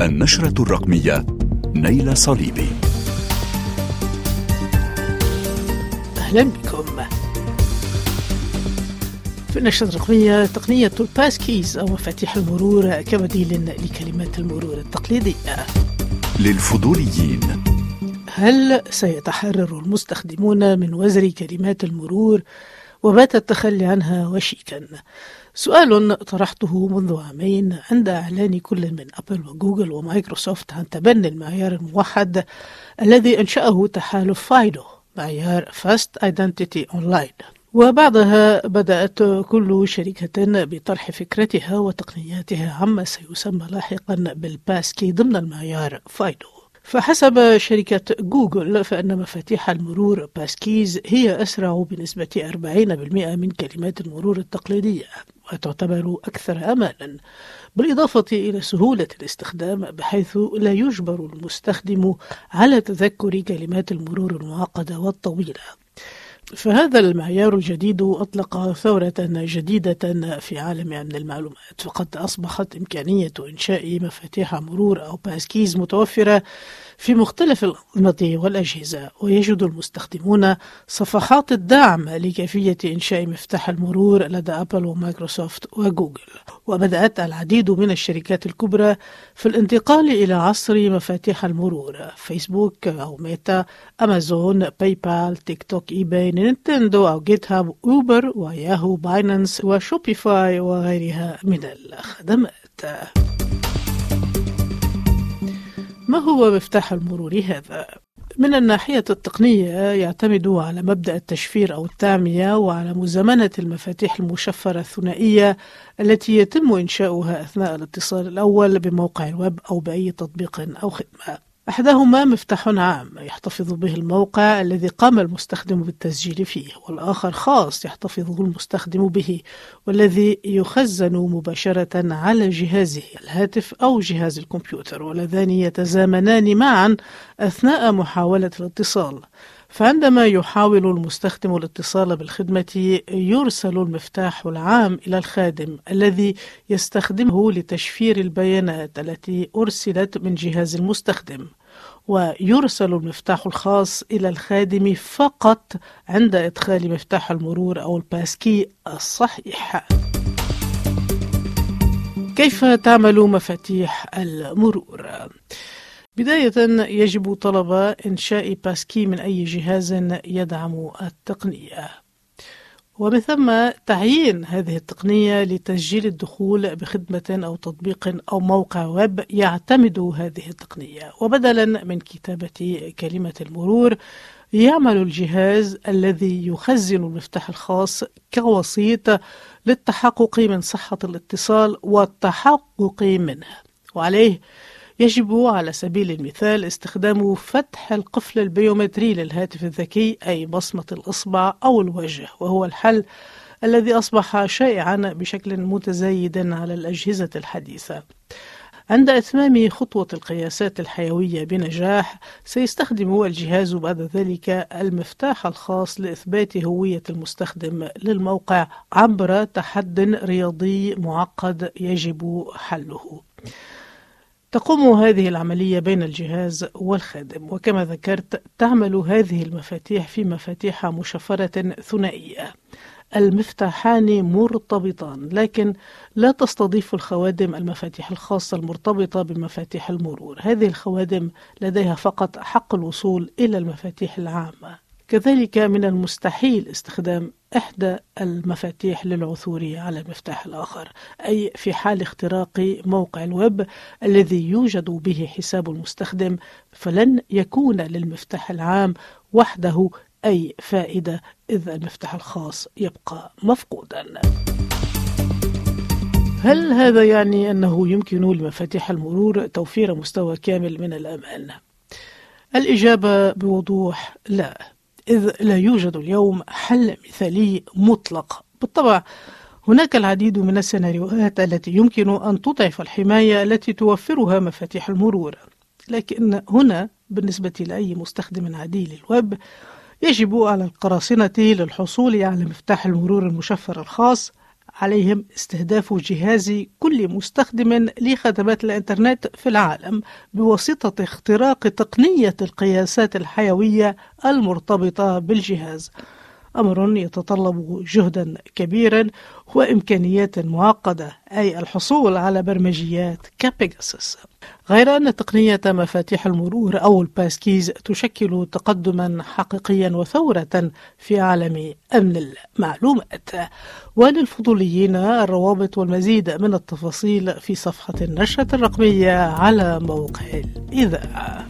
النشرة الرقمية نيل صليبي. أهلا بكم. في النشرة الرقمية تقنية ال passkeys أو مفاتيح المرور كبديل لكلمات المرور التقليدية. للفضوليين. هل سيتحرر المستخدمون من وزر كلمات المرور وبات التخلي عنها وشيكا. سؤال طرحته منذ عامين عند إعلان كل من أبل وجوجل ومايكروسوفت عن تبني المعيار الموحد الذي أنشأه تحالف FIDO معيار Fast Identity Online. وبعدها بدأت كل شركة بطرح فكرتها وتقنياتها عما سيسمى لاحقا بال passkey ضمن المعيار FIDO. فحسب شركة جوجل فإن مفاتيح المرور passkeys هي أسرع بنسبة 40% من كلمات المرور التقليدية وتعتبر أكثر أمانا بالإضافة إلى سهولة الاستخدام بحيث لا يجبر المستخدم على تذكر كلمات المرور المعقدة والطويلة. فهذا المعيار الجديد أطلق ثورة جديدة في عالم أمن المعلومات. فقد أصبحت إمكانية إنشاء مفاتيح مرور أو باسكيز متوفرة في مختلف الأنظمة والأجهزة ويجد المستخدمون صفحات الدعم لكيفية إنشاء مفتاح المرور لدى أبل ومايكروسوفت وجوجل. وبدأت العديد من الشركات الكبرى في الانتقال إلى عصر مفاتيح المرور فيسبوك أو ميتا أمازون باي بال تيك توك إي باي نينتندو أو جيت هاب أوبر وياهو باينانس وشوبيفاي وغيرها من الخدمات ما هو مفتاح المرور هذا؟ من الناحية التقنية يعتمد على مبدأ التشفير أو التعمية وعلى مزامنة المفاتيح المشفرة الثنائية التي يتم إنشاؤها أثناء الاتصال الأول بموقع الويب أو بأي تطبيق أو خدمة. أحدهما مفتاح عام يحتفظ به الموقع الذي قام المستخدم بالتسجيل فيه والآخر خاص يحتفظه المستخدم به والذي يخزن مباشرة على جهازه الهاتف أو جهاز الكمبيوتر واللذان يتزامنان معا أثناء محاولة الاتصال. فعندما يحاول المستخدم الاتصال بالخدمة يرسل المفتاح العام إلى الخادم الذي يستخدمه لتشفير البيانات التي أرسلت من جهاز المستخدم. ويرسل المفتاح الخاص إلى الخادم فقط عند إدخال مفتاح المرور أو الباسكي الصحيح كيف تعمل مفاتيح المرور؟ بداية يجب طلب إنشاء باسكي من أي جهاز يدعم التقنية ومن ثم تعيين هذه التقنية لتسجيل الدخول بخدمة أو تطبيق أو موقع ويب يعتمد هذه التقنية. وبدلا من كتابة كلمة المرور يعمل الجهاز الذي يخزن المفتاح الخاص كوسيط للتحقق من صحة الاتصال والتحقق منه. وعليه يجب على سبيل المثال استخدام فتح القفل البيومتري للهاتف الذكي أي بصمة الإصبع أو الوجه وهو الحل الذي أصبح شائعا بشكل متزايد على الأجهزة الحديثة. عند إتمام خطوة القياسات الحيوية بنجاح سيستخدم الجهاز بعد ذلك المفتاح الخاص لإثبات هوية المستخدم للموقع عبر تحد رياضي معقد يجب حله. تقوم هذه العملية بين الجهاز والخادم وكما ذكرت تعمل هذه المفاتيح في مفاتيح مشفرة ثنائية. المفتاحان مرتبطان لكن لا تستضيف الخوادم المفاتيح الخاصة المرتبطة بمفاتيح المرور. هذه الخوادم لديها فقط حق الوصول إلى المفاتيح العامة. كذلك من المستحيل استخدام إحدى المفاتيح للعثور على المفتاح الآخر أي في حال اختراق موقع الويب الذي يوجد به حساب المستخدم فلن يكون للمفتاح العام وحده أي فائدة إذ المفتاح الخاص يبقى مفقودا هل هذا يعني أنه يمكن لمفاتيح المرور توفير مستوى كامل من الأمان؟ الإجابة بوضوح لا إذ لا يوجد اليوم حل مثالي مطلق. بالطبع هناك العديد من السيناريوهات التي يمكن أن تضعف الحماية التي توفرها مفاتيح المرور. لكن هنا بالنسبة لأي مستخدم عادي للويب يجب على القراصنة للحصول على مفتاح المرور المشفر الخاص عليهم استهداف جهاز كل مستخدم لخدمات الإنترنت في العالم بواسطة اختراق تقنية القياسات الحيوية المرتبطة بالجهاز. أمر يتطلب جهدا كبيرا وإمكانيات معقدة أي الحصول على برمجيات كبيجاسوس غير أن تقنية مفاتيح المرور أو الباسكيز تشكل تقدما حقيقيا وثورة في عالم أمن المعلومات. وللفضوليين الروابط والمزيد من التفاصيل في صفحة النشرة الرقمية على موقع الإذاعة.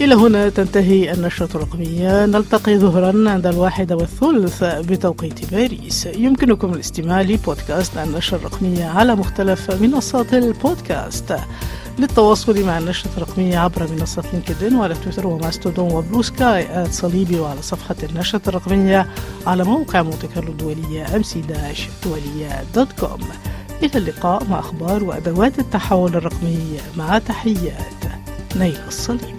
إلى هنا تنتهي النشرة الرقمية. نلتقي ظهرا عند الواحدة والثلث بتوقيت باريس. يمكنكم الاستماع لبودكاست النشرة الرقمية على مختلف منصات البودكاست. للتواصل مع النشرة الرقمية عبر منصة لينكدين وعلى تويتر وماستودون وبلو سكاي صليبي وعلى صفحة النشرة الرقمية على موقع مونتي الدولية MC dash دولية dot com. إلى اللقاء مع أخبار وأدوات التحول الرقمي مع تحيات. نيل الصليبي.